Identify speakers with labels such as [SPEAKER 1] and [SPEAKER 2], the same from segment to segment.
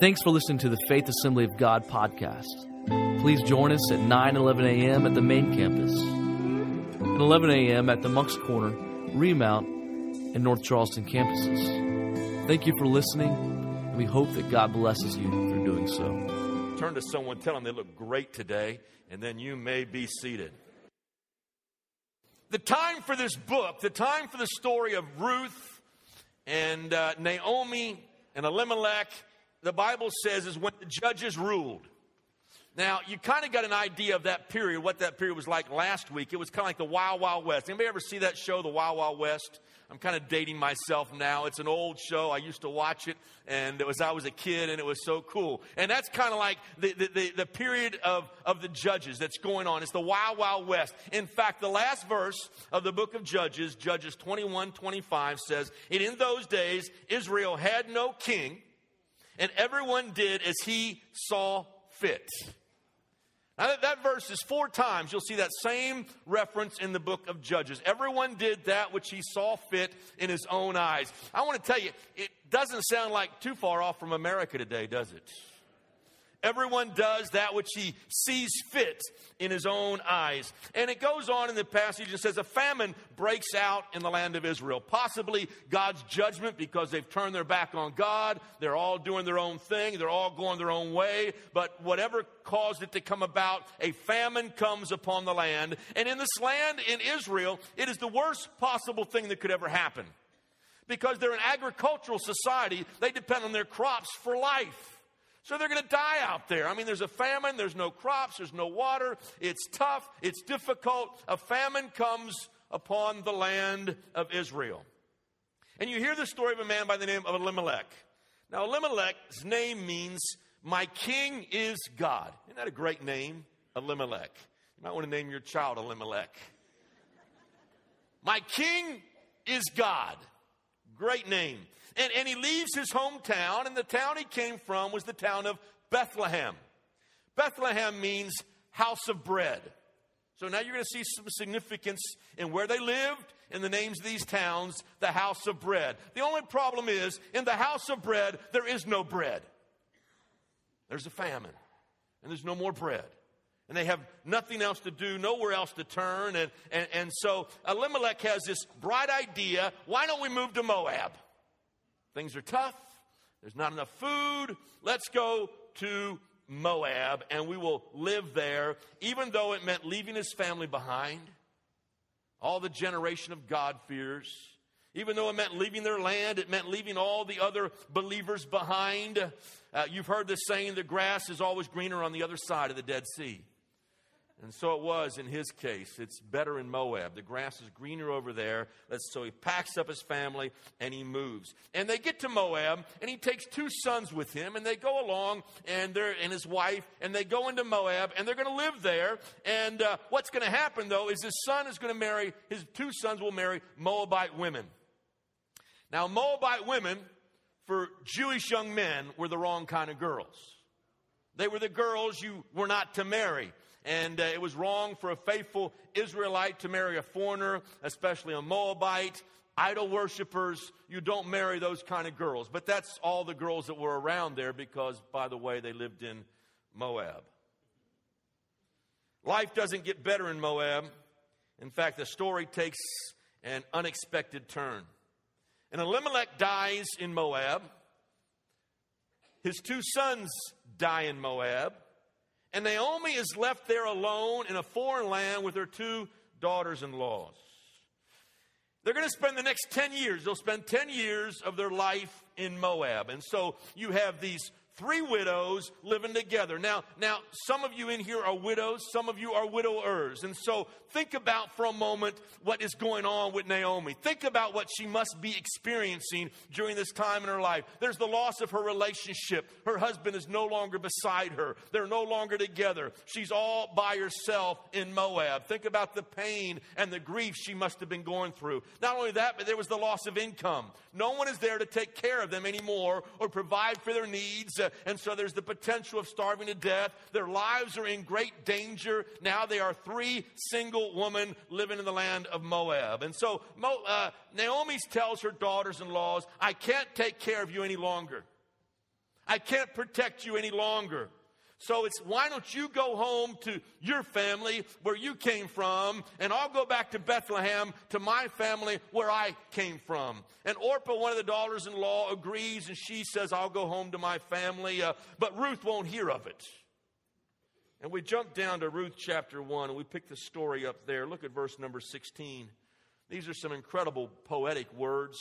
[SPEAKER 1] Thanks for listening to the Faith Assembly of God podcast. Please join us at 9 11 a.m. at the main campus, and 11 a.m. at the Moncks Corner, Remount, and North Charleston campuses. Thank you for listening, and we hope that God blesses you through doing so.
[SPEAKER 2] Turn to someone, tell them they look great today, and then you may be seated. The time for this book, the time for the story of Ruth and uh, Naomi and Elimelech, the Bible says is when the judges ruled. Now, you kind of got an idea of that period, what that period was like last week. It was kind of like the Wild Wild West. Anybody ever see that show, The Wild Wild West? I'm kind of dating myself now. It's an old show. I used to watch it, and it was I was a kid, and it was so cool. And that's kind of like the, the, the, the period of, of the judges that's going on. It's the Wild Wild West. In fact, the last verse of the book of Judges, Judges 21 25, says, And in those days, Israel had no king, and everyone did as he saw fit. Now, that, that verse is four times. You'll see that same reference in the book of Judges. Everyone did that which he saw fit in his own eyes. I want to tell you, it doesn't sound like too far off from America today, does it? Everyone does that which he sees fit in his own eyes. And it goes on in the passage and says, A famine breaks out in the land of Israel. Possibly God's judgment because they've turned their back on God. They're all doing their own thing. They're all going their own way. But whatever caused it to come about, a famine comes upon the land. And in this land, in Israel, it is the worst possible thing that could ever happen. Because they're an agricultural society, they depend on their crops for life. So they're going to die out there. I mean, there's a famine, there's no crops, there's no water. It's tough, it's difficult. A famine comes upon the land of Israel. And you hear the story of a man by the name of Elimelech. Now, Elimelech's name means, My king is God. Isn't that a great name? Elimelech. You might want to name your child Elimelech. My king is God. Great name. And, and he leaves his hometown, and the town he came from was the town of Bethlehem. Bethlehem means house of bread. So now you're going to see some significance in where they lived, in the names of these towns, the house of bread. The only problem is, in the house of bread, there is no bread. There's a famine, and there's no more bread. And they have nothing else to do, nowhere else to turn. And, and, and so Elimelech has this bright idea why don't we move to Moab? Things are tough. There's not enough food. Let's go to Moab and we will live there, even though it meant leaving his family behind, all the generation of God-fears. Even though it meant leaving their land, it meant leaving all the other believers behind. Uh, you've heard this saying the grass is always greener on the other side of the Dead Sea. And so it was in his case. It's better in Moab. The grass is greener over there. So he packs up his family and he moves. And they get to Moab and he takes two sons with him and they go along and they're and his wife and they go into Moab and they're going to live there. And uh, what's going to happen though is his son is going to marry his two sons will marry Moabite women. Now Moabite women for Jewish young men were the wrong kind of girls. They were the girls you were not to marry and uh, it was wrong for a faithful Israelite to marry a foreigner, especially a Moabite. Idol worshippers, you don't marry those kind of girls. But that's all the girls that were around there because, by the way, they lived in Moab. Life doesn't get better in Moab. In fact, the story takes an unexpected turn. And Elimelech dies in Moab. His two sons die in Moab. And Naomi is left there alone in a foreign land with her two daughters in laws. They're going to spend the next 10 years, they'll spend 10 years of their life in Moab. And so you have these three widows living together. Now, now some of you in here are widows, some of you are widowers. And so think about for a moment what is going on with Naomi. Think about what she must be experiencing during this time in her life. There's the loss of her relationship. Her husband is no longer beside her. They're no longer together. She's all by herself in Moab. Think about the pain and the grief she must have been going through. Not only that, but there was the loss of income. No one is there to take care of them anymore or provide for their needs. Uh, and so there's the potential of starving to death. Their lives are in great danger. Now they are three single women living in the land of Moab. And so Mo, uh, Naomi tells her daughters in laws, I can't take care of you any longer. I can't protect you any longer. So it's why don't you go home to your family where you came from, and I'll go back to Bethlehem to my family where I came from. And Orpah, one of the daughters in law, agrees, and she says, I'll go home to my family, uh, but Ruth won't hear of it. And we jump down to Ruth chapter 1, and we pick the story up there. Look at verse number 16. These are some incredible poetic words.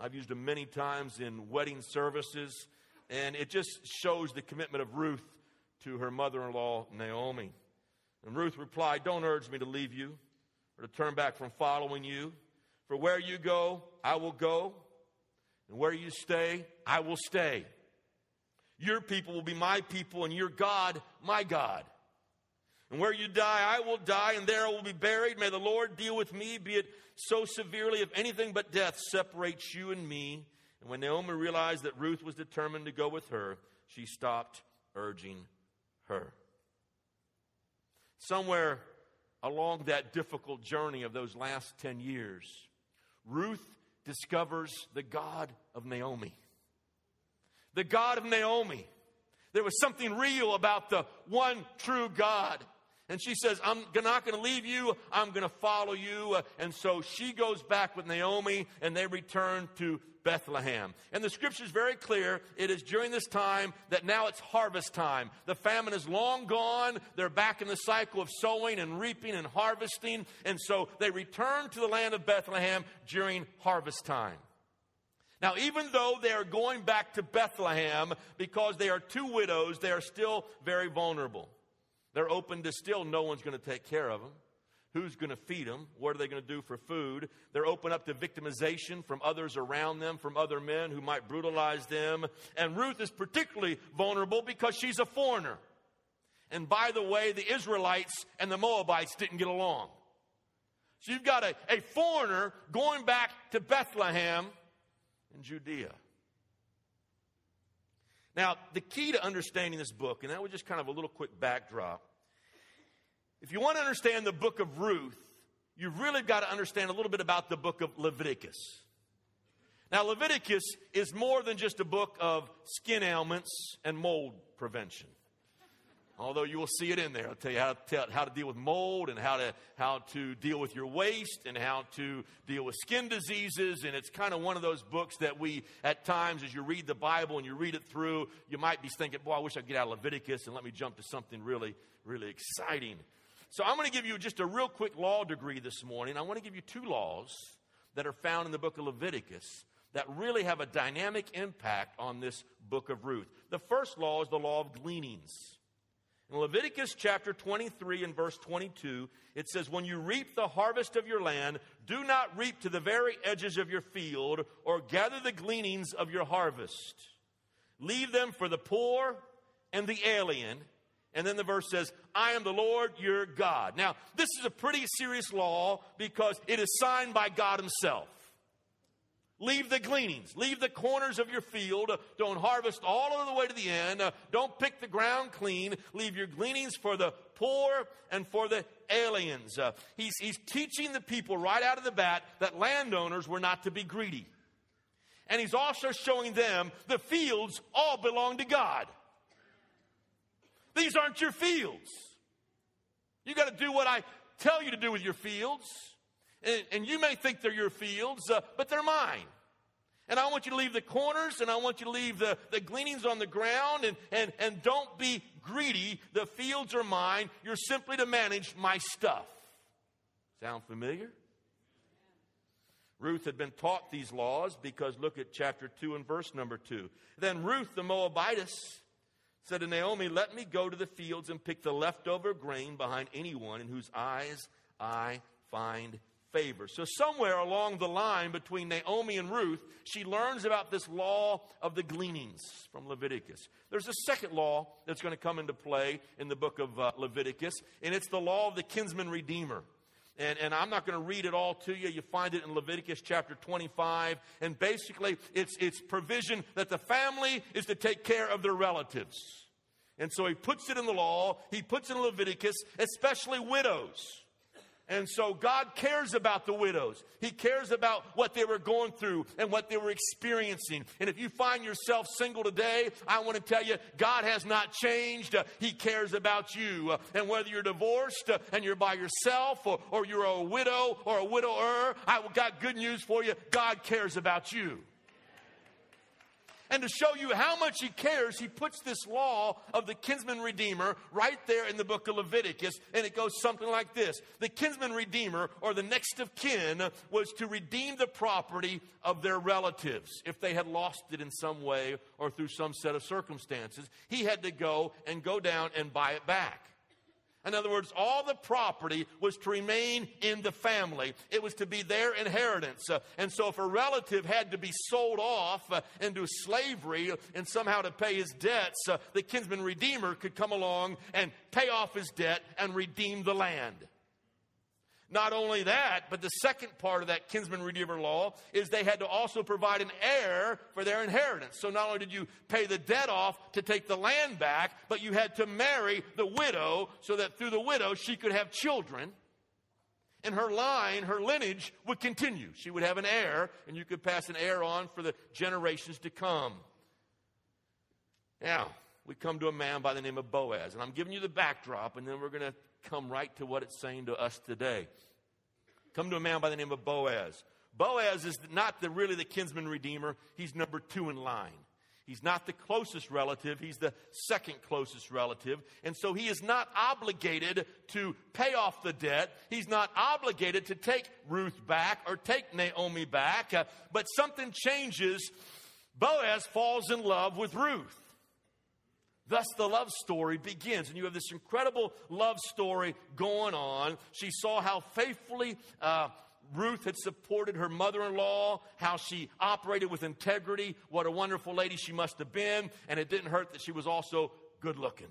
[SPEAKER 2] I've used them many times in wedding services, and it just shows the commitment of Ruth to her mother in law, Naomi. And Ruth replied, Don't urge me to leave you or to turn back from following you. For where you go, I will go, and where you stay, I will stay. Your people will be my people, and your God, my God. And where you die, I will die, and there I will be buried. May the Lord deal with me, be it so severely, if anything but death separates you and me. And when Naomi realized that Ruth was determined to go with her, she stopped urging her. Somewhere along that difficult journey of those last 10 years, Ruth discovers the God of Naomi. The God of Naomi. There was something real about the one true God. And she says, I'm not going to leave you. I'm going to follow you. And so she goes back with Naomi and they return to Bethlehem. And the scripture is very clear. It is during this time that now it's harvest time. The famine is long gone. They're back in the cycle of sowing and reaping and harvesting. And so they return to the land of Bethlehem during harvest time. Now, even though they are going back to Bethlehem because they are two widows, they are still very vulnerable. They're open to still no one's going to take care of them. Who's going to feed them? What are they going to do for food? They're open up to victimization from others around them, from other men who might brutalize them. And Ruth is particularly vulnerable because she's a foreigner. And by the way, the Israelites and the Moabites didn't get along. So you've got a, a foreigner going back to Bethlehem in Judea. Now, the key to understanding this book, and that was just kind of a little quick backdrop, if you want to understand the book of Ruth, you've really got to understand a little bit about the book of Leviticus. Now, Leviticus is more than just a book of skin ailments and mold prevention. Although you will see it in there. I'll tell you how to, tell, how to deal with mold and how to, how to deal with your waste and how to deal with skin diseases. And it's kind of one of those books that we, at times, as you read the Bible and you read it through, you might be thinking, boy, I wish I'd get out of Leviticus and let me jump to something really, really exciting. So I'm going to give you just a real quick law degree this morning. I want to give you two laws that are found in the book of Leviticus that really have a dynamic impact on this book of Ruth. The first law is the law of gleanings. In Leviticus chapter 23 and verse 22, it says, When you reap the harvest of your land, do not reap to the very edges of your field or gather the gleanings of your harvest. Leave them for the poor and the alien and then the verse says, I am the Lord your God. Now, this is a pretty serious law because it is signed by God Himself. Leave the gleanings, leave the corners of your field. Don't harvest all of the way to the end. Don't pick the ground clean. Leave your gleanings for the poor and for the aliens. Uh, he's, he's teaching the people right out of the bat that landowners were not to be greedy. And he's also showing them the fields all belong to God. These aren't your fields. You got to do what I tell you to do with your fields. And, and you may think they're your fields, uh, but they're mine. And I want you to leave the corners and I want you to leave the, the gleanings on the ground and, and, and don't be greedy. The fields are mine. You're simply to manage my stuff. Sound familiar? Ruth had been taught these laws because look at chapter 2 and verse number 2. Then Ruth the Moabitess said to Naomi, Let me go to the fields and pick the leftover grain behind anyone in whose eyes I find favor. So, somewhere along the line between Naomi and Ruth, she learns about this law of the gleanings from Leviticus. There's a second law that's going to come into play in the book of uh, Leviticus, and it's the law of the kinsman redeemer. And, and, I'm not going to read it all to you. You find it in Leviticus chapter 25. And basically, it's, it's provision that the family is to take care of their relatives. And so he puts it in the law, he puts it in Leviticus, especially widows. And so God cares about the widows. He cares about what they were going through and what they were experiencing. And if you find yourself single today, I want to tell you, God has not changed. He cares about you. And whether you're divorced and you're by yourself or, or you're a widow or a widower, I got good news for you. God cares about you. And to show you how much he cares, he puts this law of the kinsman redeemer right there in the book of Leviticus. And it goes something like this The kinsman redeemer, or the next of kin, was to redeem the property of their relatives if they had lost it in some way or through some set of circumstances. He had to go and go down and buy it back. In other words, all the property was to remain in the family. It was to be their inheritance. Uh, and so, if a relative had to be sold off uh, into slavery and somehow to pay his debts, uh, the kinsman redeemer could come along and pay off his debt and redeem the land. Not only that, but the second part of that kinsman redeemer law is they had to also provide an heir for their inheritance. So not only did you pay the debt off to take the land back, but you had to marry the widow so that through the widow she could have children. And her line, her lineage would continue. She would have an heir, and you could pass an heir on for the generations to come. Now, we come to a man by the name of Boaz, and I'm giving you the backdrop, and then we're going to come right to what it's saying to us today. Come to a man by the name of Boaz. Boaz is not the, really the kinsman redeemer, he's number two in line. He's not the closest relative, he's the second closest relative. And so he is not obligated to pay off the debt. He's not obligated to take Ruth back or take Naomi back. Uh, but something changes. Boaz falls in love with Ruth. Thus, the love story begins. And you have this incredible love story going on. She saw how faithfully uh, Ruth had supported her mother in law, how she operated with integrity, what a wonderful lady she must have been, and it didn't hurt that she was also good looking.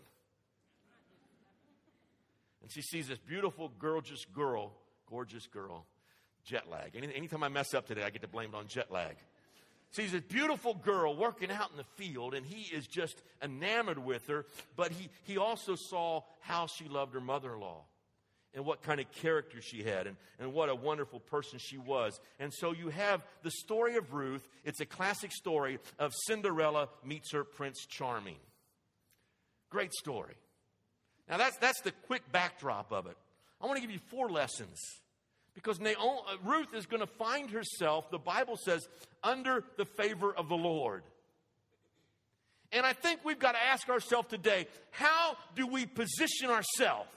[SPEAKER 2] And she sees this beautiful, gorgeous girl, gorgeous girl, jet lag. Any, anytime I mess up today, I get to blame it on jet lag sees this beautiful girl working out in the field, and he is just enamored with her. But he, he also saw how she loved her mother in law and what kind of character she had and, and what a wonderful person she was. And so you have the story of Ruth. It's a classic story of Cinderella meets her Prince Charming. Great story. Now, that's, that's the quick backdrop of it. I want to give you four lessons because Naomi, uh, Ruth is going to find herself, the Bible says, under the favor of the Lord. And I think we've got to ask ourselves today how do we position ourselves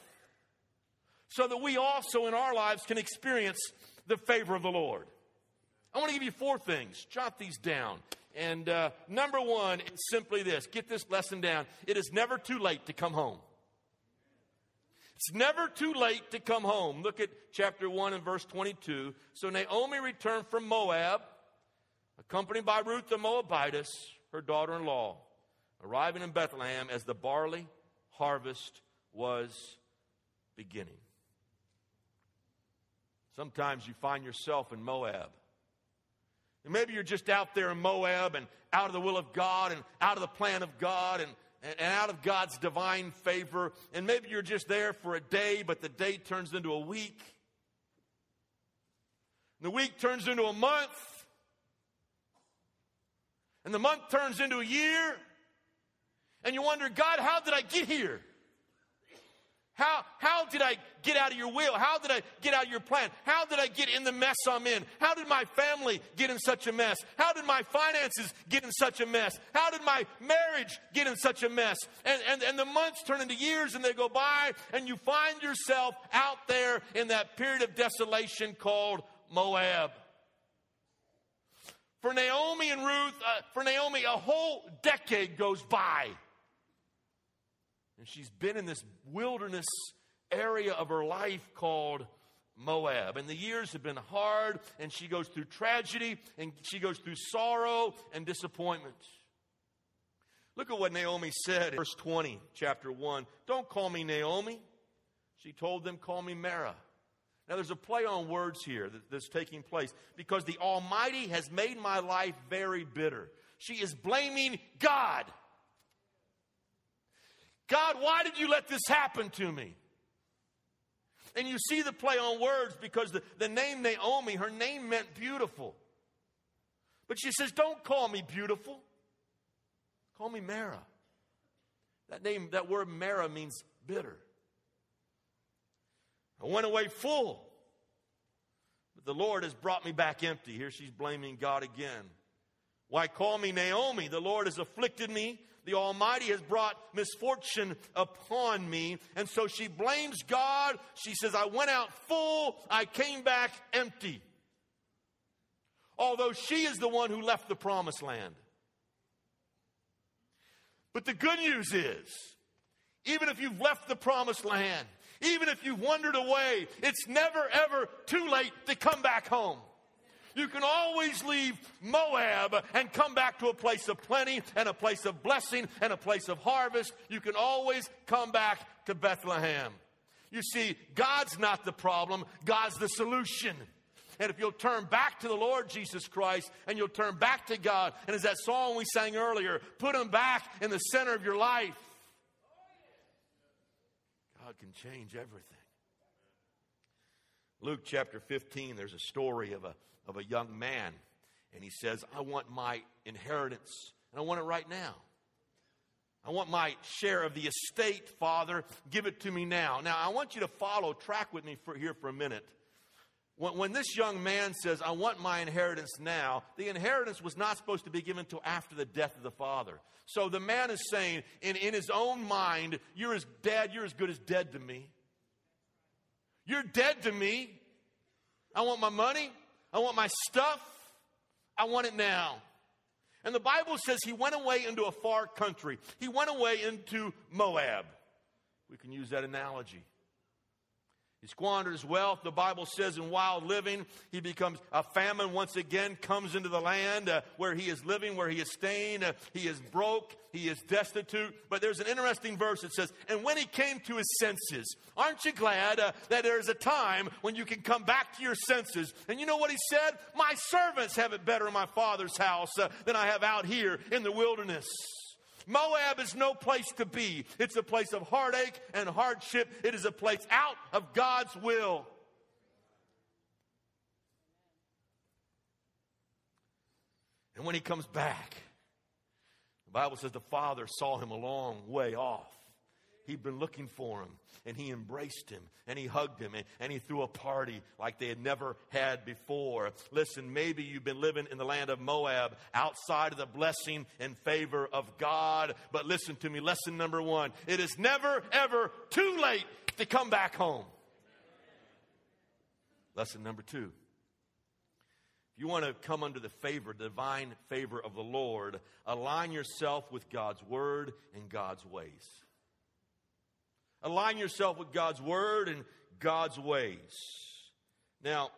[SPEAKER 2] so that we also in our lives can experience the favor of the Lord? I want to give you four things. Jot these down. And uh, number one is simply this get this lesson down. It is never too late to come home. It's never too late to come home. Look at chapter 1 and verse 22. So Naomi returned from Moab, accompanied by Ruth the Moabitess, her daughter in law, arriving in Bethlehem as the barley harvest was beginning. Sometimes you find yourself in Moab. And maybe you're just out there in Moab and out of the will of God and out of the plan of God and and out of God's divine favor. And maybe you're just there for a day, but the day turns into a week. And the week turns into a month. And the month turns into a year. And you wonder, God, how did I get here? How, how did I get out of your will? How did I get out of your plan? How did I get in the mess I'm in? How did my family get in such a mess? How did my finances get in such a mess? How did my marriage get in such a mess? And, and, and the months turn into years and they go by, and you find yourself out there in that period of desolation called Moab. For Naomi and Ruth, uh, for Naomi, a whole decade goes by. And she's been in this wilderness area of her life called Moab. And the years have been hard, and she goes through tragedy, and she goes through sorrow and disappointment. Look at what Naomi said in verse 20, chapter 1. Don't call me Naomi. She told them, Call me Mara. Now, there's a play on words here that's taking place because the Almighty has made my life very bitter. She is blaming God. God, why did you let this happen to me? And you see the play on words because the, the name Naomi, her name meant beautiful. But she says, Don't call me beautiful. Call me Mara. That name, that word Mara means bitter. I went away full, but the Lord has brought me back empty. Here she's blaming God again. Why call me Naomi? The Lord has afflicted me. The Almighty has brought misfortune upon me. And so she blames God. She says, I went out full, I came back empty. Although she is the one who left the promised land. But the good news is, even if you've left the promised land, even if you've wandered away, it's never ever too late to come back home. You can always leave Moab and come back to a place of plenty and a place of blessing and a place of harvest. You can always come back to Bethlehem. You see, God's not the problem, God's the solution. And if you'll turn back to the Lord Jesus Christ and you'll turn back to God, and as that song we sang earlier, put Him back in the center of your life, God can change everything. Luke chapter 15, there's a story of a, of a young man, and he says, I want my inheritance, and I want it right now. I want my share of the estate, Father. Give it to me now. Now, I want you to follow, track with me for, here for a minute. When, when this young man says, I want my inheritance now, the inheritance was not supposed to be given until after the death of the father. So the man is saying, in, in his own mind, You're as dad, you're as good as dead to me. You're dead to me. I want my money. I want my stuff. I want it now. And the Bible says he went away into a far country. He went away into Moab. We can use that analogy. He squanders wealth. The Bible says in wild living, he becomes a famine once again comes into the land uh, where he is living, where he is staying. Uh, he is broke. He is destitute. But there's an interesting verse that says, and when he came to his senses, aren't you glad uh, that there's a time when you can come back to your senses? And you know what he said? My servants have it better in my father's house uh, than I have out here in the wilderness. Moab is no place to be. It's a place of heartache and hardship. It is a place out of God's will. And when he comes back, the Bible says the father saw him a long way off. He'd been looking for him and he embraced him and he hugged him and, and, he threw a party like they had never had before. Listen, maybe you've been living in the land of Moab outside of the blessing and favor of God. But listen to me, lesson number one it is never, ever too late to come back home. Lesson number two. If you want to come under the favor, divine favor of the Lord, align yourself with God's word and God's ways. Align yourself with God's word and God's ways. Now,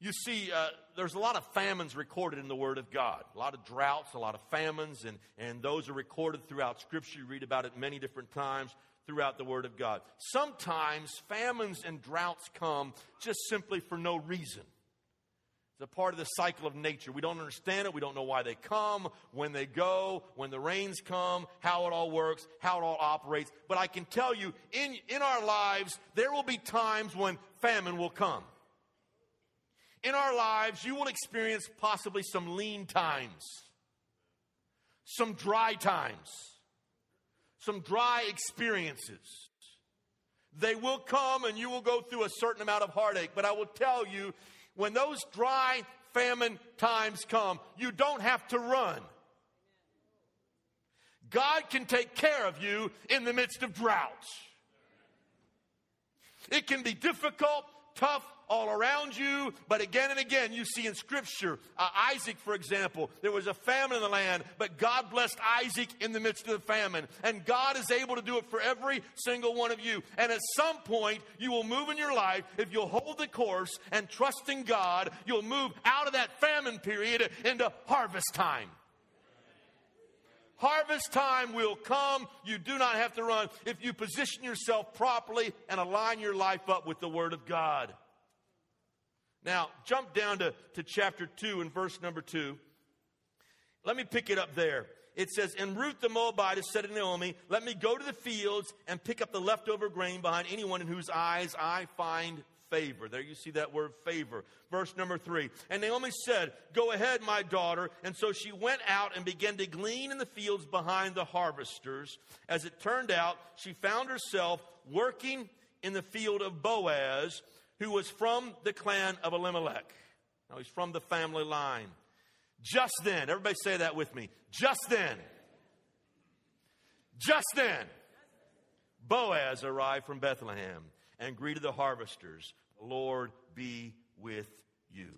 [SPEAKER 2] you see, uh, there's a lot of famines recorded in the Word of God. A lot of droughts, a lot of famines, and, and those are recorded throughout Scripture. You read about it many different times throughout the Word of God. Sometimes famines and droughts come just simply for no reason. It's a part of the cycle of nature. We don't understand it. We don't know why they come, when they go, when the rains come, how it all works, how it all operates. But I can tell you, in, in our lives, there will be times when famine will come. In our lives, you will experience possibly some lean times, some dry times, some dry experiences. They will come and you will go through a certain amount of heartache. But I will tell you, when those dry famine times come, you don't have to run. God can take care of you in the midst of droughts. It can be difficult, tough, all around you. But again and again, you see in Scripture, uh, Isaac, for example, there was a famine in the land, but God blessed Isaac in the midst of the famine. And God is able to do it for every single one of you. And at some point, you will move in your life. If you'll hold the course and trust in God, you'll move out of that famine period into harvest time. Harvest time will come. You do not have to run if you position yourself properly and align your life up with the Word of God. Now, jump down to, to chapter 2 and verse number 2. Let me pick it up there. it says, And Ruth the Moabitess said to Naomi, Let me go to the fields and pick up the leftover grain behind anyone in whose eyes I find favor. There you see that word favor. Verse number three. And Naomi said, Go ahead, my daughter. And so she went out and began to glean in the fields behind the harvesters. As it turned out, she found herself working in the field of Boaz, who was from the clan of Elimelech. Now he's from the family line. Just then, everybody say that with me. Just then, just then, Boaz arrived from Bethlehem and greeted the harvesters. The Lord be with you.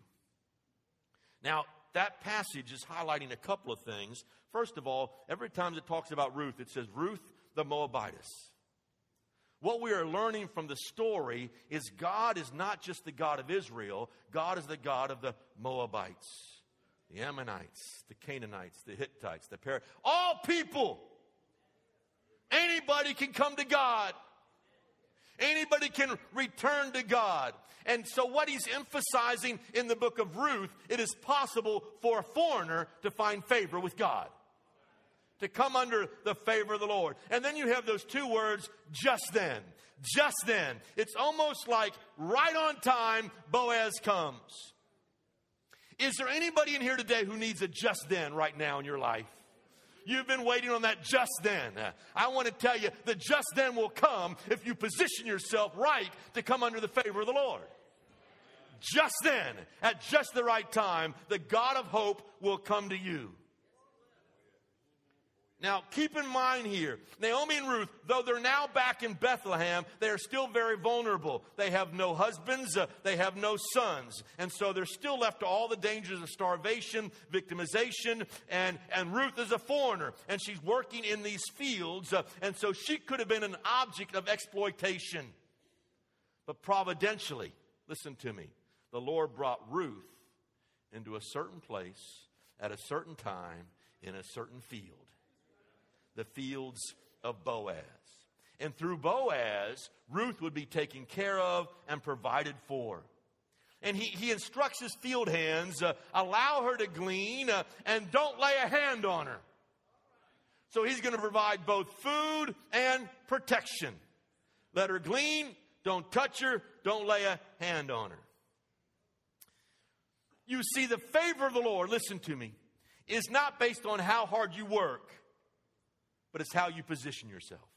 [SPEAKER 2] Now, that passage is highlighting a couple of things. First of all, every time it talks about Ruth, it says Ruth the Moabitess. What we are learning from the story is God is not just the God of Israel, God is the God of the Moabites, the Ammonites, the Canaanites, the Hittites, the Par. All people. Anybody can come to God. Anybody can return to God. And so, what he's emphasizing in the book of Ruth, it is possible for a foreigner to find favor with God, to come under the favor of the Lord. And then you have those two words, just then. Just then. It's almost like right on time, Boaz comes. Is there anybody in here today who needs a just then right now in your life? You've been waiting on that just then. I want to tell you, the just then will come if you position yourself right to come under the favor of the Lord. Just then, at just the right time, the God of hope will come to you. Now, keep in mind here, Naomi and Ruth, though they're now back in Bethlehem, they are still very vulnerable. They have no husbands, uh, they have no sons. And so they're still left to all the dangers of starvation, victimization, and, and Ruth is a foreigner, and she's working in these fields, uh, and so she could have been an object of exploitation. But providentially, listen to me, the Lord brought Ruth into a certain place at a certain time in a certain field the fields of Boaz. And through Boaz, Ruth would be taken care of and provided for. And he, he instructs his field hands uh, allow her to glean uh, and don't lay a hand on her. So he's going to provide both food and protection. Let her glean, don't touch her, don't lay a hand on her. You see, the favor of the Lord, listen to me, is not based on how hard you work but it's how you position yourself.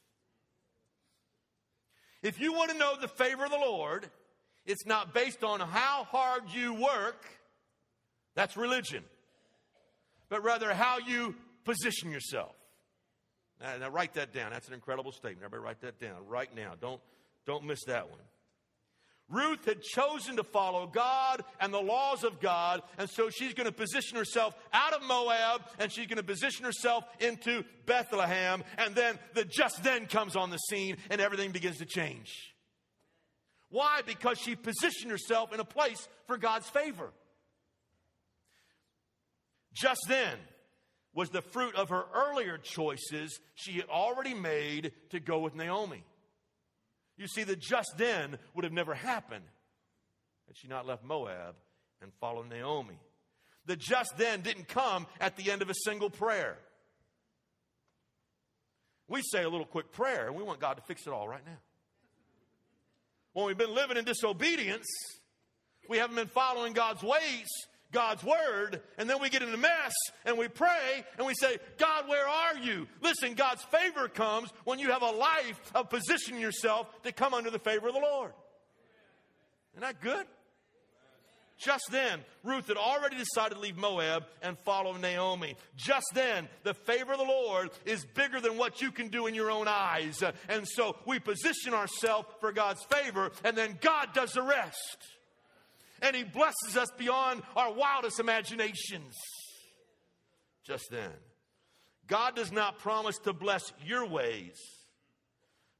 [SPEAKER 2] If you want to know the favor of the Lord, it's not based on how hard you work, that's religion, but rather how you position yourself. Now, now, write that down. That's an incredible statement. Everybody write that down right now. Don't, don't miss that one. Ruth had chosen to follow God and the laws of God, and so she's going to position herself out of Moab and she's going to position herself into Bethlehem, and then the just then comes on the scene and everything begins to change. Why? Because she positioned herself in a place for God's favor. Just then was the fruit of her earlier choices she had already made to go with Naomi. You see, the just then would have never happened had she not left Moab and followed Naomi. The just then didn't come at the end of a single prayer. We say a little quick prayer and we want God to fix it all right now. When we've been living in disobedience, we haven't been following God's ways, God's word, and then we get in a mess and we pray and we say, God, where are you? Listen, God's favor comes when you have a life of positioning yourself to come under the favor of the Lord. Isn't that good? Just then, Ruth had already decided to leave Moab and follow Naomi. Just then, the favor of the Lord is bigger than what you can do in your own eyes. And so we position ourselves for God's favor, and then God does the rest and He blesses us beyond our wildest imaginations. Just then, God does not promise to bless your ways,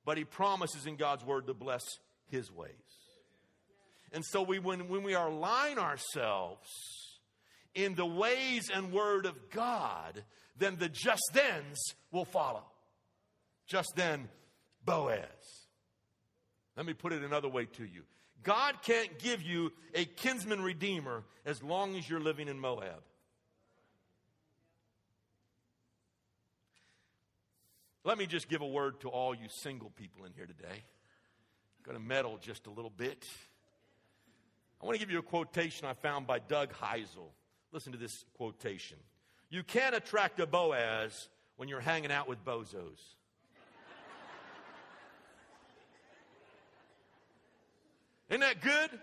[SPEAKER 2] but He promises in God's Word to bless His ways. And so, we, when, when we align ourselves in the ways and Word of God, then the just thens will follow. Just then, Boaz. Let me put it another way to you. God can't give you a kinsman redeemer as long as you're living in Moab. Let me just give a word to all you single people in here today. I'm going to meddle just a little bit. I want to give you a quotation I found by Doug Heisel. Listen to this quotation. You can't attract a Boaz when you're hanging out with bozos. Isn't that good?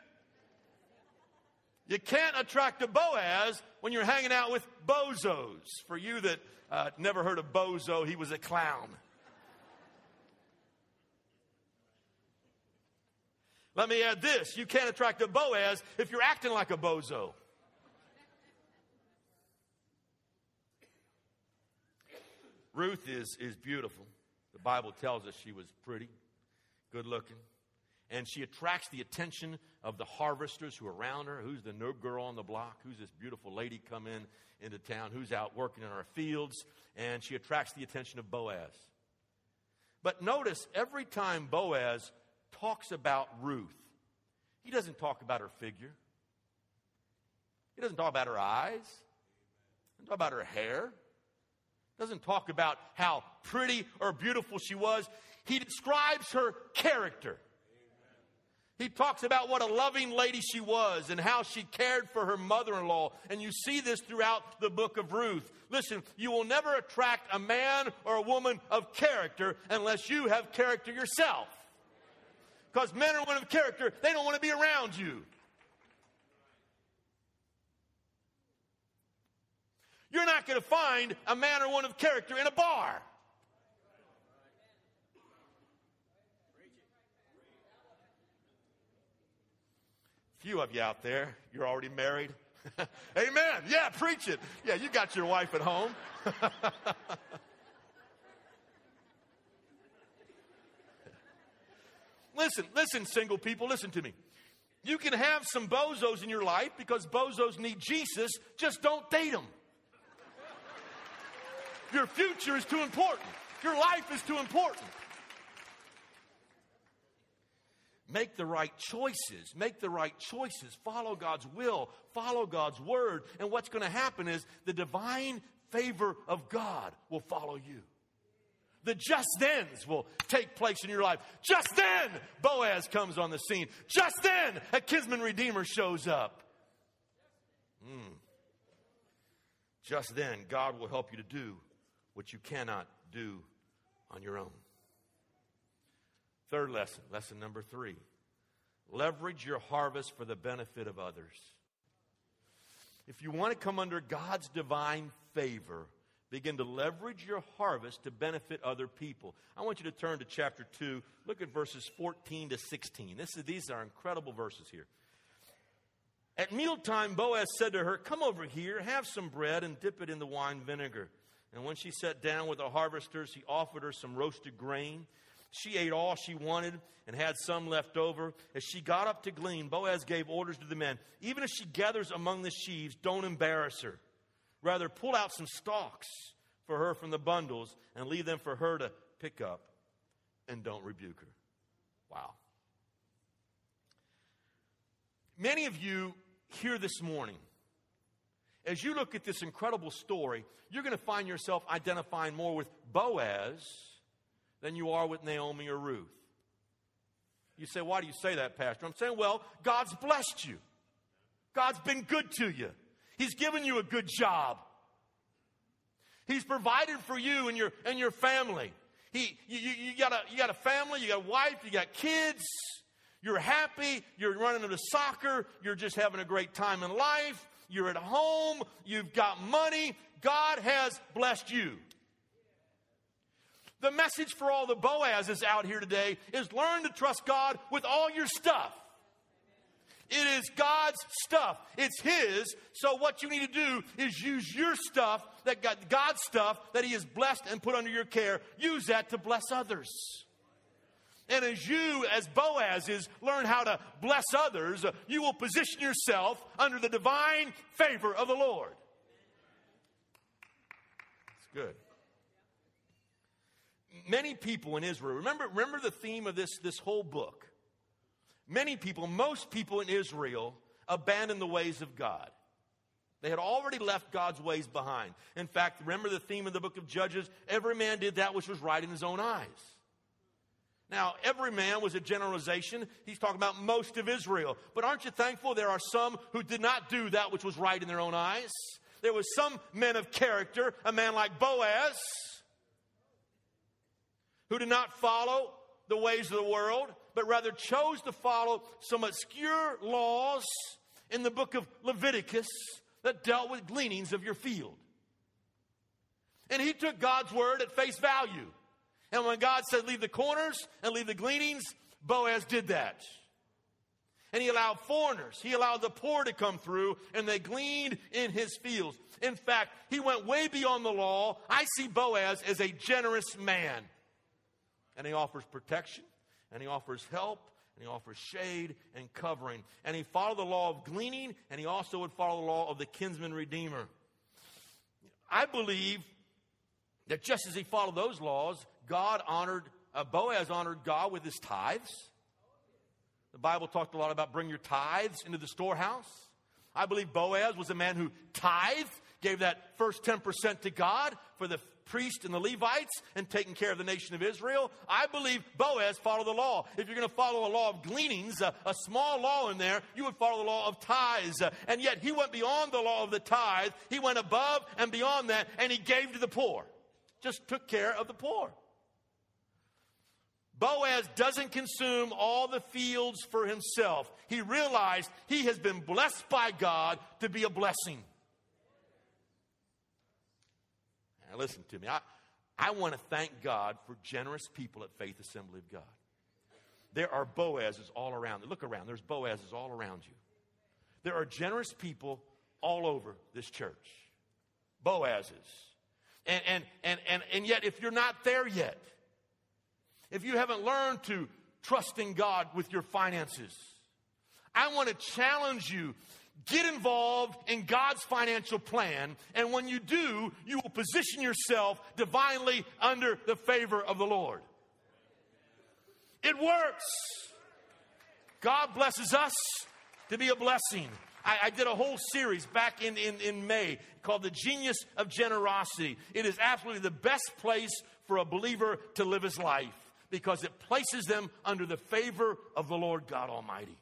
[SPEAKER 2] You can't attract a Boaz when you're hanging out with bozos. For you that uh, never heard of bozo, he was a clown. Let me add this you can't attract a Boaz if you're acting like a bozo. Ruth is, is beautiful. The Bible tells us she was pretty, good looking and she attracts the attention of the harvesters who are around her. Who's the new girl on the block? Who's this beautiful lady come in into town? Who's out working in our fields? And she attracts the attention of Boaz. But notice every time Boaz talks about Ruth, he doesn't talk about her figure. He doesn't talk about her eyes. He doesn't talk about her hair. He doesn't talk about how pretty or beautiful she was. He describes her character. He talks about what a loving lady she was and how she cared for her mother in law. And you see this throughout the book of Ruth. Listen, you will never attract a man or a woman of character unless you have character yourself. Because men or women of character, they don't want to be around you. You're not going to find a man or woman of character in a bar. Few of you out there, you're already married. Amen. Yeah, preach it. Yeah, you got your wife at home. listen, listen, single people, listen to me. You can have some bozos in your life because bozos need Jesus, just don't date them. Your future is too important. Your life is too important. Make the right choices. Make the right choices. Follow God's will. Follow God's word. And what's going to happen is the divine favor of God will follow you. The just thens will take place in your life. Just then, Boaz comes on the scene. Just then, a kinsman redeemer shows up. Mm. Just then, God will help you to do what you cannot do on your own. Third lesson, lesson number three leverage your harvest for the benefit of others. If you want to come under God's divine favor, begin to leverage your harvest to benefit other people. I want you to turn to chapter 2. Look at verses 14 to 16. This is, these are incredible verses here. At mealtime, Boaz said to her, Come over here, have some bread, and dip it in the wine vinegar. And when she sat down with the harvesters, he offered her some roasted grain. She ate all she wanted and had some left over. As she got up to glean, Boaz gave orders to the men Even if she gathers among the sheaves, don't embarrass her. Rather, pull out some stalks for her from the bundles and leave them for her to pick up, and don't rebuke her. Wow. Many of you here this morning, as you look at this incredible story, you're going to find yourself identifying more with Boaz than you are with Naomi or Ruth. You say, why do you say that, Pastor? I'm saying, well, God's blessed you. God's been good to you. He's given you a good job. He's provided for you and your, and your family. He, you, you, you, got a, you got a family, you got a wife, you got kids. You're happy. You're running to soccer. You're just having a great time in life. You're at home. You've got money. God has blessed you. The message for all the Boazes out here today is learn to trust God with all your stuff. It is God's stuff. It's His. So what you need to do is use your stuff, that got God's stuff that He has blessed and put under your care. Use that to bless others. And as you, as Boaz is, learn how to bless others, you will position yourself under the divine favor of the Lord. It's good many people in Israel, remember, remember the theme of this, this whole book. Many people, most people in Israel, abandoned the ways of God. They had already left God's ways behind. In fact, remember the theme of the book of Judges? Every man did that which was right in his own eyes. Now, every man was a generalization. He's talking about most of Israel. But aren't you thankful there are some who did not do that which was right in their own eyes? There was some men of character, a man like Boaz, who did not follow the ways of the world, but rather chose to follow some obscure laws in the book of Leviticus that dealt with gleanings of your field. And he took God's word at face value. And when God said, leave the corners and leave the gleanings, Boaz did that. And he allowed foreigners, he allowed the poor to come through, and they gleaned in his fields. In fact, he went way beyond the law. I see Boaz as a generous man. And he offers protection, and he offers help, and he offers shade and covering. And he followed the law of gleaning, and he also would follow the law of the kinsman redeemer. I believe that just as he followed those laws, God honored, uh, Boaz honored God with his tithes. The Bible talked a lot about bring your tithes into the storehouse. I believe Boaz was a man who tithed, gave that first 10% to God for the priest and the Levites and taking care of the nation of Israel. I believe Boaz followed the law. If you're going to follow a law of gleanings, a small law in there, you would follow the law of tithes. And yet he went beyond the law of the tithe. He went above and beyond that and he gave to the poor. Just took care of the poor. Boaz doesn't consume all the fields for himself. He realized he has been blessed by God to be a blessing. Now, listen to me. I, I want to thank God for generous people at Faith Assembly of God. There are Boazes all around. Look around. There's Boazes all around you. There are generous people all over this church. Boazes. And, and, and, and, and yet, if you're not there yet, if you haven't learned to trust in God with your finances, I want to challenge you Get involved in God's financial plan, and when you do, you will position yourself divinely under the favor of the Lord. It works. God blesses us to be a blessing. I, I, did a whole series back in, in, in May called The Genius of Generosity. It is absolutely the best place for a believer to live his life because it places them under the favor of the Lord God Almighty.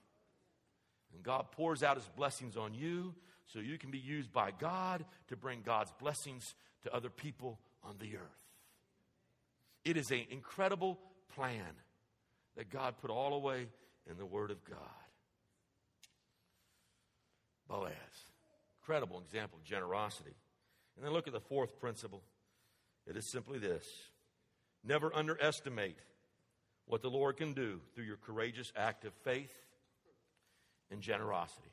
[SPEAKER 2] And God pours out his blessings on you so you can be used by God to bring God's blessings to other people on the earth. It is an incredible plan that God put all away in the Word of God. Boaz, incredible example of generosity. And then look at the fourth principle. It is simply this never underestimate what the Lord can do through your courageous act of faith and generosity.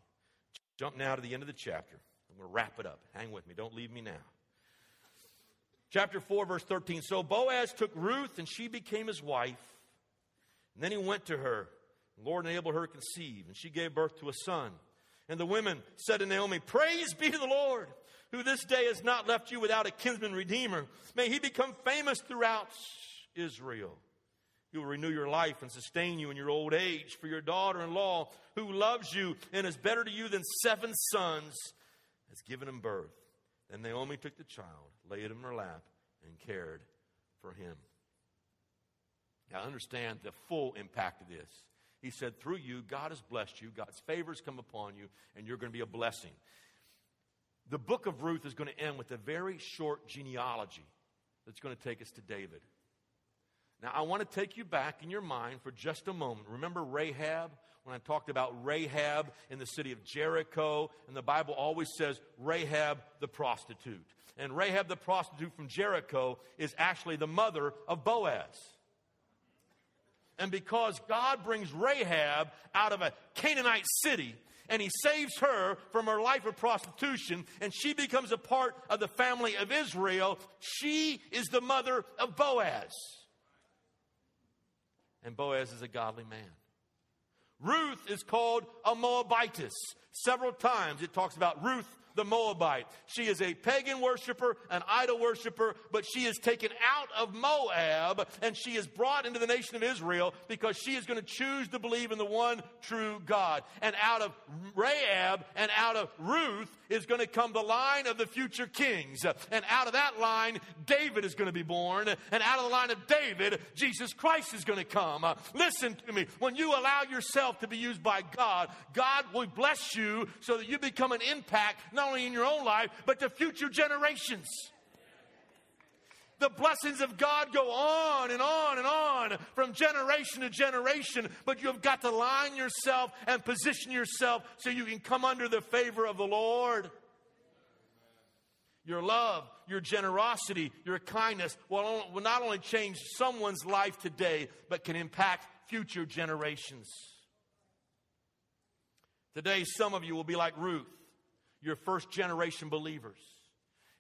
[SPEAKER 2] Jump now to the end of the chapter. I'm going to wrap it up. Hang with me. Don't leave me now. Chapter 4, verse 13. So Boaz took Ruth, and she became his wife. And then he went to her. The Lord enabled her to conceive, and she gave birth to a son. And the women said to Naomi, Praise be to the Lord, who this day has not left you without a kinsman redeemer. May he become famous throughout Israel. He will renew your life and sustain you in your old age. For your daughter in law, who loves you and is better to you than seven sons, has given him birth. Then Naomi took the child, laid him in her lap, and cared for him. Now, understand the full impact of this. He said, Through you, God has blessed you, God's favors come upon you, and you're going to be a blessing. The book of Ruth is going to end with a very short genealogy that's going to take us to David. Now, I want to take you back in your mind for just a moment. Remember Rahab? When I talked about Rahab in the city of Jericho, and the Bible always says Rahab the prostitute. And Rahab the prostitute from Jericho is actually the mother of Boaz. And because God brings Rahab out of a Canaanite city, and he saves her from her life of prostitution, and she becomes a part of the family of Israel, she is the mother of Boaz and Boaz is a godly man. Ruth is called a Moabitess. Several times it talks about Ruth the Moabite. She is a pagan worshiper, an idol worshiper, but she is taken out of Moab and she is brought into the nation of Israel because she is going to choose to believe in the one true God. And out of Rahab and out of Ruth is going to come the line of the future kings. And out of that line, David is going to be born. And out of the line of David, Jesus Christ is going to come. Listen to me. When you allow yourself to be used by God, God will bless you so that you become an impact not only in your own life, but to future generations. The blessings of God go on and on and on from generation to generation, but you have got to line yourself and position yourself so you can come under the favor of the Lord. Your love, your generosity, your kindness will not only change someone's life today, but can impact future generations. Today, some of you will be like Ruth, your first generation believers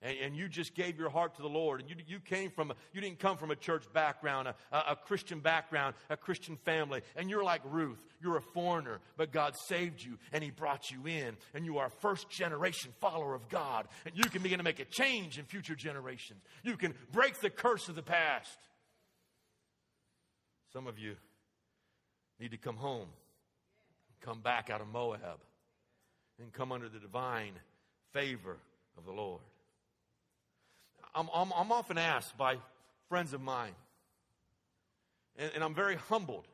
[SPEAKER 2] and, and, you just gave your heart to the Lord, and you, you came from, you didn't come from a church background, a, a, a Christian background, a Christian family, and you're like Ruth. You're a foreigner, but God saved you and He brought you in, and you are a first generation follower of God, and you can begin to make a change in future generations. You can break the curse of the past. Some of you need to come home, come back out of Moab, and come under the divine favor of the Lord. I'm, I'm, I'm often asked by friends of mine, and, and I'm very humbled,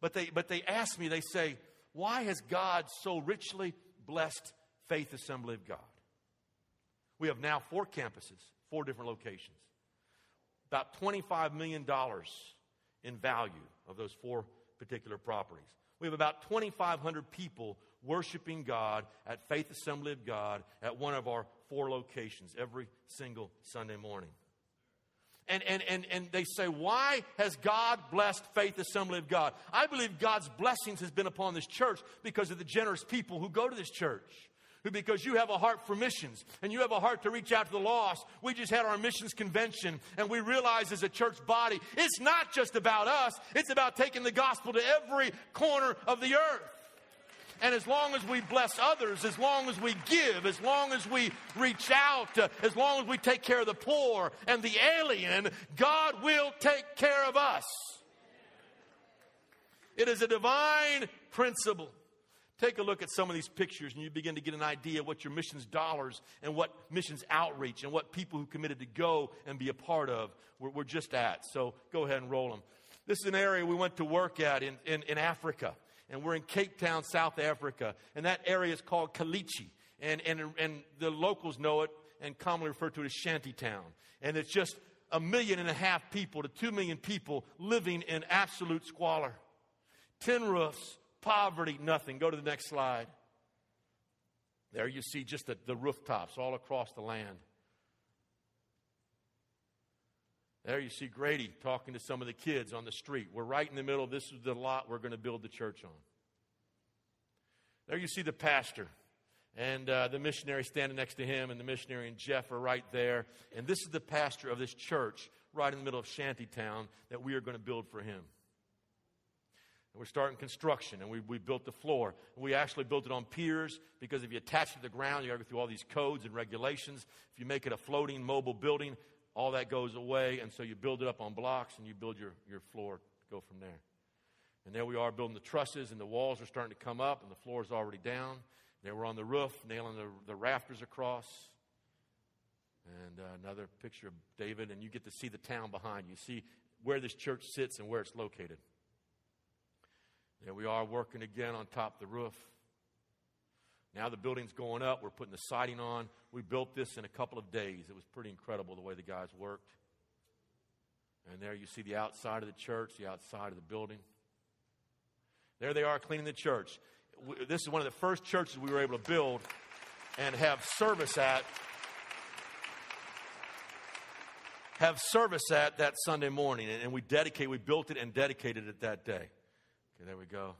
[SPEAKER 2] but they, but they ask me, they say, why has God so richly blessed Faith Assembly of God? We have now four campuses, four different locations. About $25 million in value of those four particular properties. We have about 2,500 people worshiping God at Faith Assembly of God at one of our four locations every single Sunday morning. And, and, and, and they say, Why has God blessed Faith Assembly of God? I believe God's blessings has been upon this church because of the generous people who go to this church. Who, because you have a heart for missions and you have a heart to reach out to the lost. We just had our missions convention and we realized as a church body, it's not just about us, it's about taking the gospel to every corner of the earth. And as long as we bless others, as long as we give, as long as we reach out, uh, as long as we take care of the poor and the alien, God will take care of us. It is a divine principle. Take a look at some of these pictures and you begin to get an idea what your missions dollars and what missions outreach and what people who committed to go and be a part of we're, we're just at. So go ahead and roll them. This is an area we went to work at in, in, in Africa and we're in Cape Town, South Africa, and that area is called Kalichi, and, and, and the locals know it and commonly refer to it as Shantytown. And it's just a million and a half people to two million people living in absolute squalor. Tin roofs, poverty, nothing. Go to the next slide. There you see just the, the rooftops all across the land. There you see Grady talking to some of the kids on the street. We're right in the middle. This is the lot we're going to build the church on. There you see the pastor and uh, the missionary standing next to him, and the missionary and Jeff are right there. And this is the pastor of this church right in the middle of Shantytown that we are going to build for him. And we're starting construction, and we, we built the floor. We actually built it on piers because if you attach it to the ground, you got to go through all these codes and regulations. If you make it a floating mobile building, all that goes away, and so you build it up on blocks and you build your, your floor go from there. And there we are building the trusses, and the walls are starting to come up, and the floor is already down. There we're on the roof, nailing the, the rafters across. And uh, another picture of David, and you get to see the town behind you. See where this church sits and where it's located. There we are working again on top of the roof. Now the building's going up. We're putting the siding on. We built this in a couple of days. It was pretty incredible the way the guys worked. And there you see the outside of the church, the outside of the building. There they are cleaning the church. This is one of the first churches we were able to build and have service at. Have service at that Sunday morning. And we dedicate, we built it and dedicated it that day. Okay, there we go.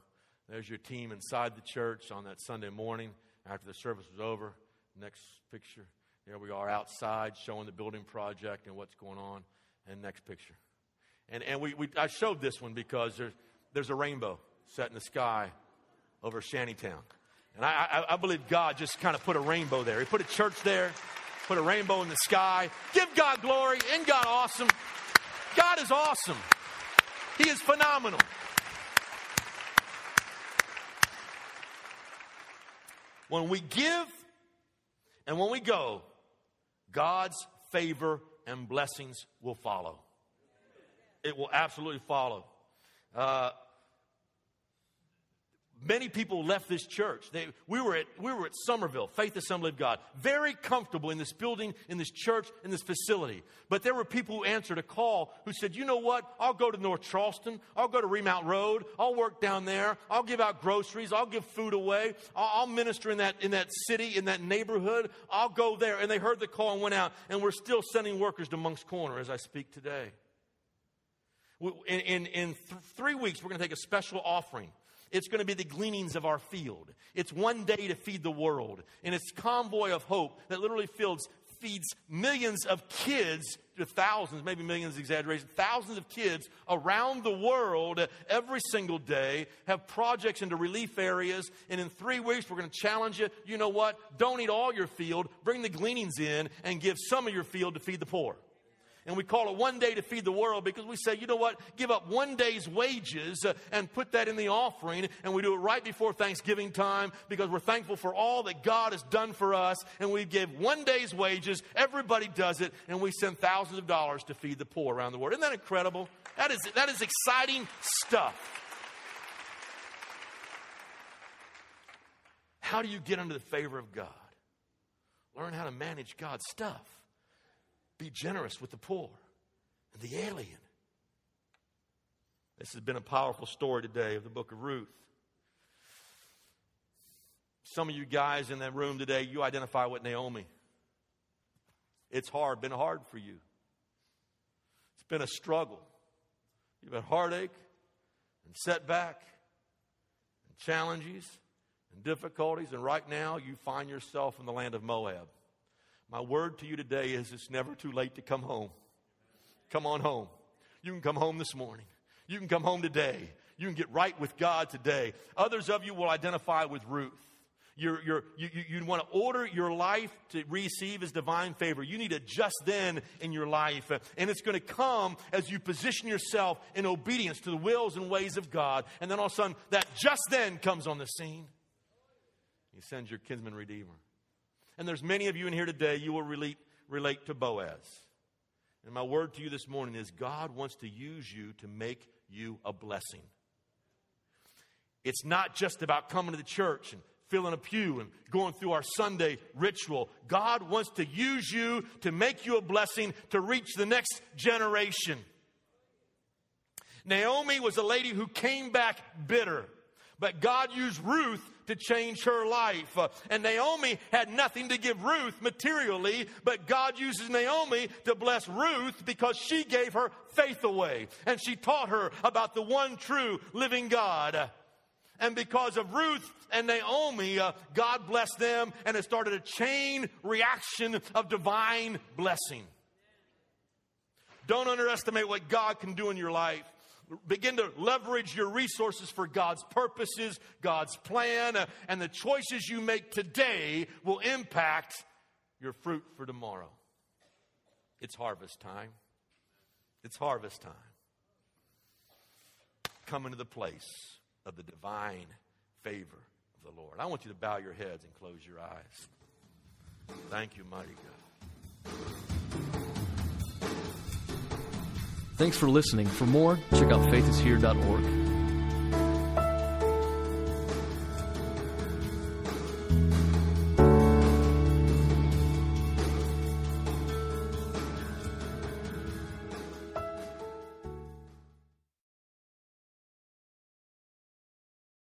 [SPEAKER 2] There's your team inside the church on that Sunday morning after the service was over. Next picture. There we are outside showing the building project and what's going on. And next picture. And, and we, we, I showed this one because there's, there's a rainbow set in the sky over Shantytown. And I, I, I believe God just kind of put a rainbow there. He put a church there, put a rainbow in the sky. Give God glory. Isn't God awesome? God is awesome. He is phenomenal. When we give, And when we go, God's favor and blessings will follow. It will absolutely follow. Uh, Many people left this church. They, we, were at, we were at Summerville, Faith Assembly of God, very comfortable in this building, in this church, in this facility. But there were people who answered a call who said, You know what? I'll go to North Charleston. I'll go to Remount Road. I'll work down there. I'll give out groceries. I'll give food away. I'll, I'll minister in that, in that city, in that neighborhood. I'll go there. And they heard the call and went out. And we're still sending workers to Moncks Corner as I speak today. In, in, in th- three weeks, we're going to take a special offering it's going to be the gleanings of our field. It's one day to feed the world. And it's convoy of hope that literally feeds, feeds millions of kids to thousands, maybe millions exaggeration, thousands of kids around the world every single day have projects into relief areas. And in three weeks, we're going to challenge you. You know what? Don't eat all your field. Bring the gleanings in and give some of your field to feed the poor and we call it one day to feed the world because we say, you know what, give up one day's wages uh, and put that in the offering. And we do it right before Thanksgiving time because we're thankful for all that God has done for us. And we give one day's wages. Everybody does it. And we send thousands of dollars to feed the poor around the world. Isn't that incredible? That is, that is exciting stuff. How do you get under the favor of God? Learn how to manage God's stuff. Be generous with the poor and the alien. This has been a powerful story today of the book of Ruth. Some of you guys in that room today, you identify with Naomi. It's hard, been hard for you. It's been a struggle. You've had heartache and setback and challenges and difficulties, and right now you find yourself in the land of Moab. My word to you today is it's never too late to come home. Come on home. You can come home this morning. You can come home today. You can get right with God today. Others of you will identify with Ruth. You're, you're, you, you want to order your life to receive His divine favor. You need a just then in your life. And it's going to come as you position yourself in obedience to the wills and ways of God. And then all of a sudden, that just then comes on the scene. He sends your kinsman redeemer. And there's many of you in here today, you will relate, relate to Boaz. And my word to you this morning is God wants to use you to make you a blessing. It's not just about coming to the church and filling a pew and going through our Sunday ritual. God wants to use you to make you a blessing to reach the next generation. Naomi was a lady who came back bitter. But God used Ruth to change her life. And Naomi had nothing to give Ruth materially, but God uses Naomi to bless Ruth because she gave her faith away. And she taught her about the one true living God. And because of Ruth and Naomi, uh, God blessed them and it started a chain reaction of divine blessing. Don't underestimate what God can do in your life begin to leverage your resources for God's purposes, God's plan, uh, and the choices you make today will impact your fruit for tomorrow. It's harvest time. It's harvest time. Come into the place of the divine favor of the Lord. I want you to bow your heads and close your eyes. Thank you, mighty God.
[SPEAKER 1] Thanks for listening. For more, check out faithishere.org.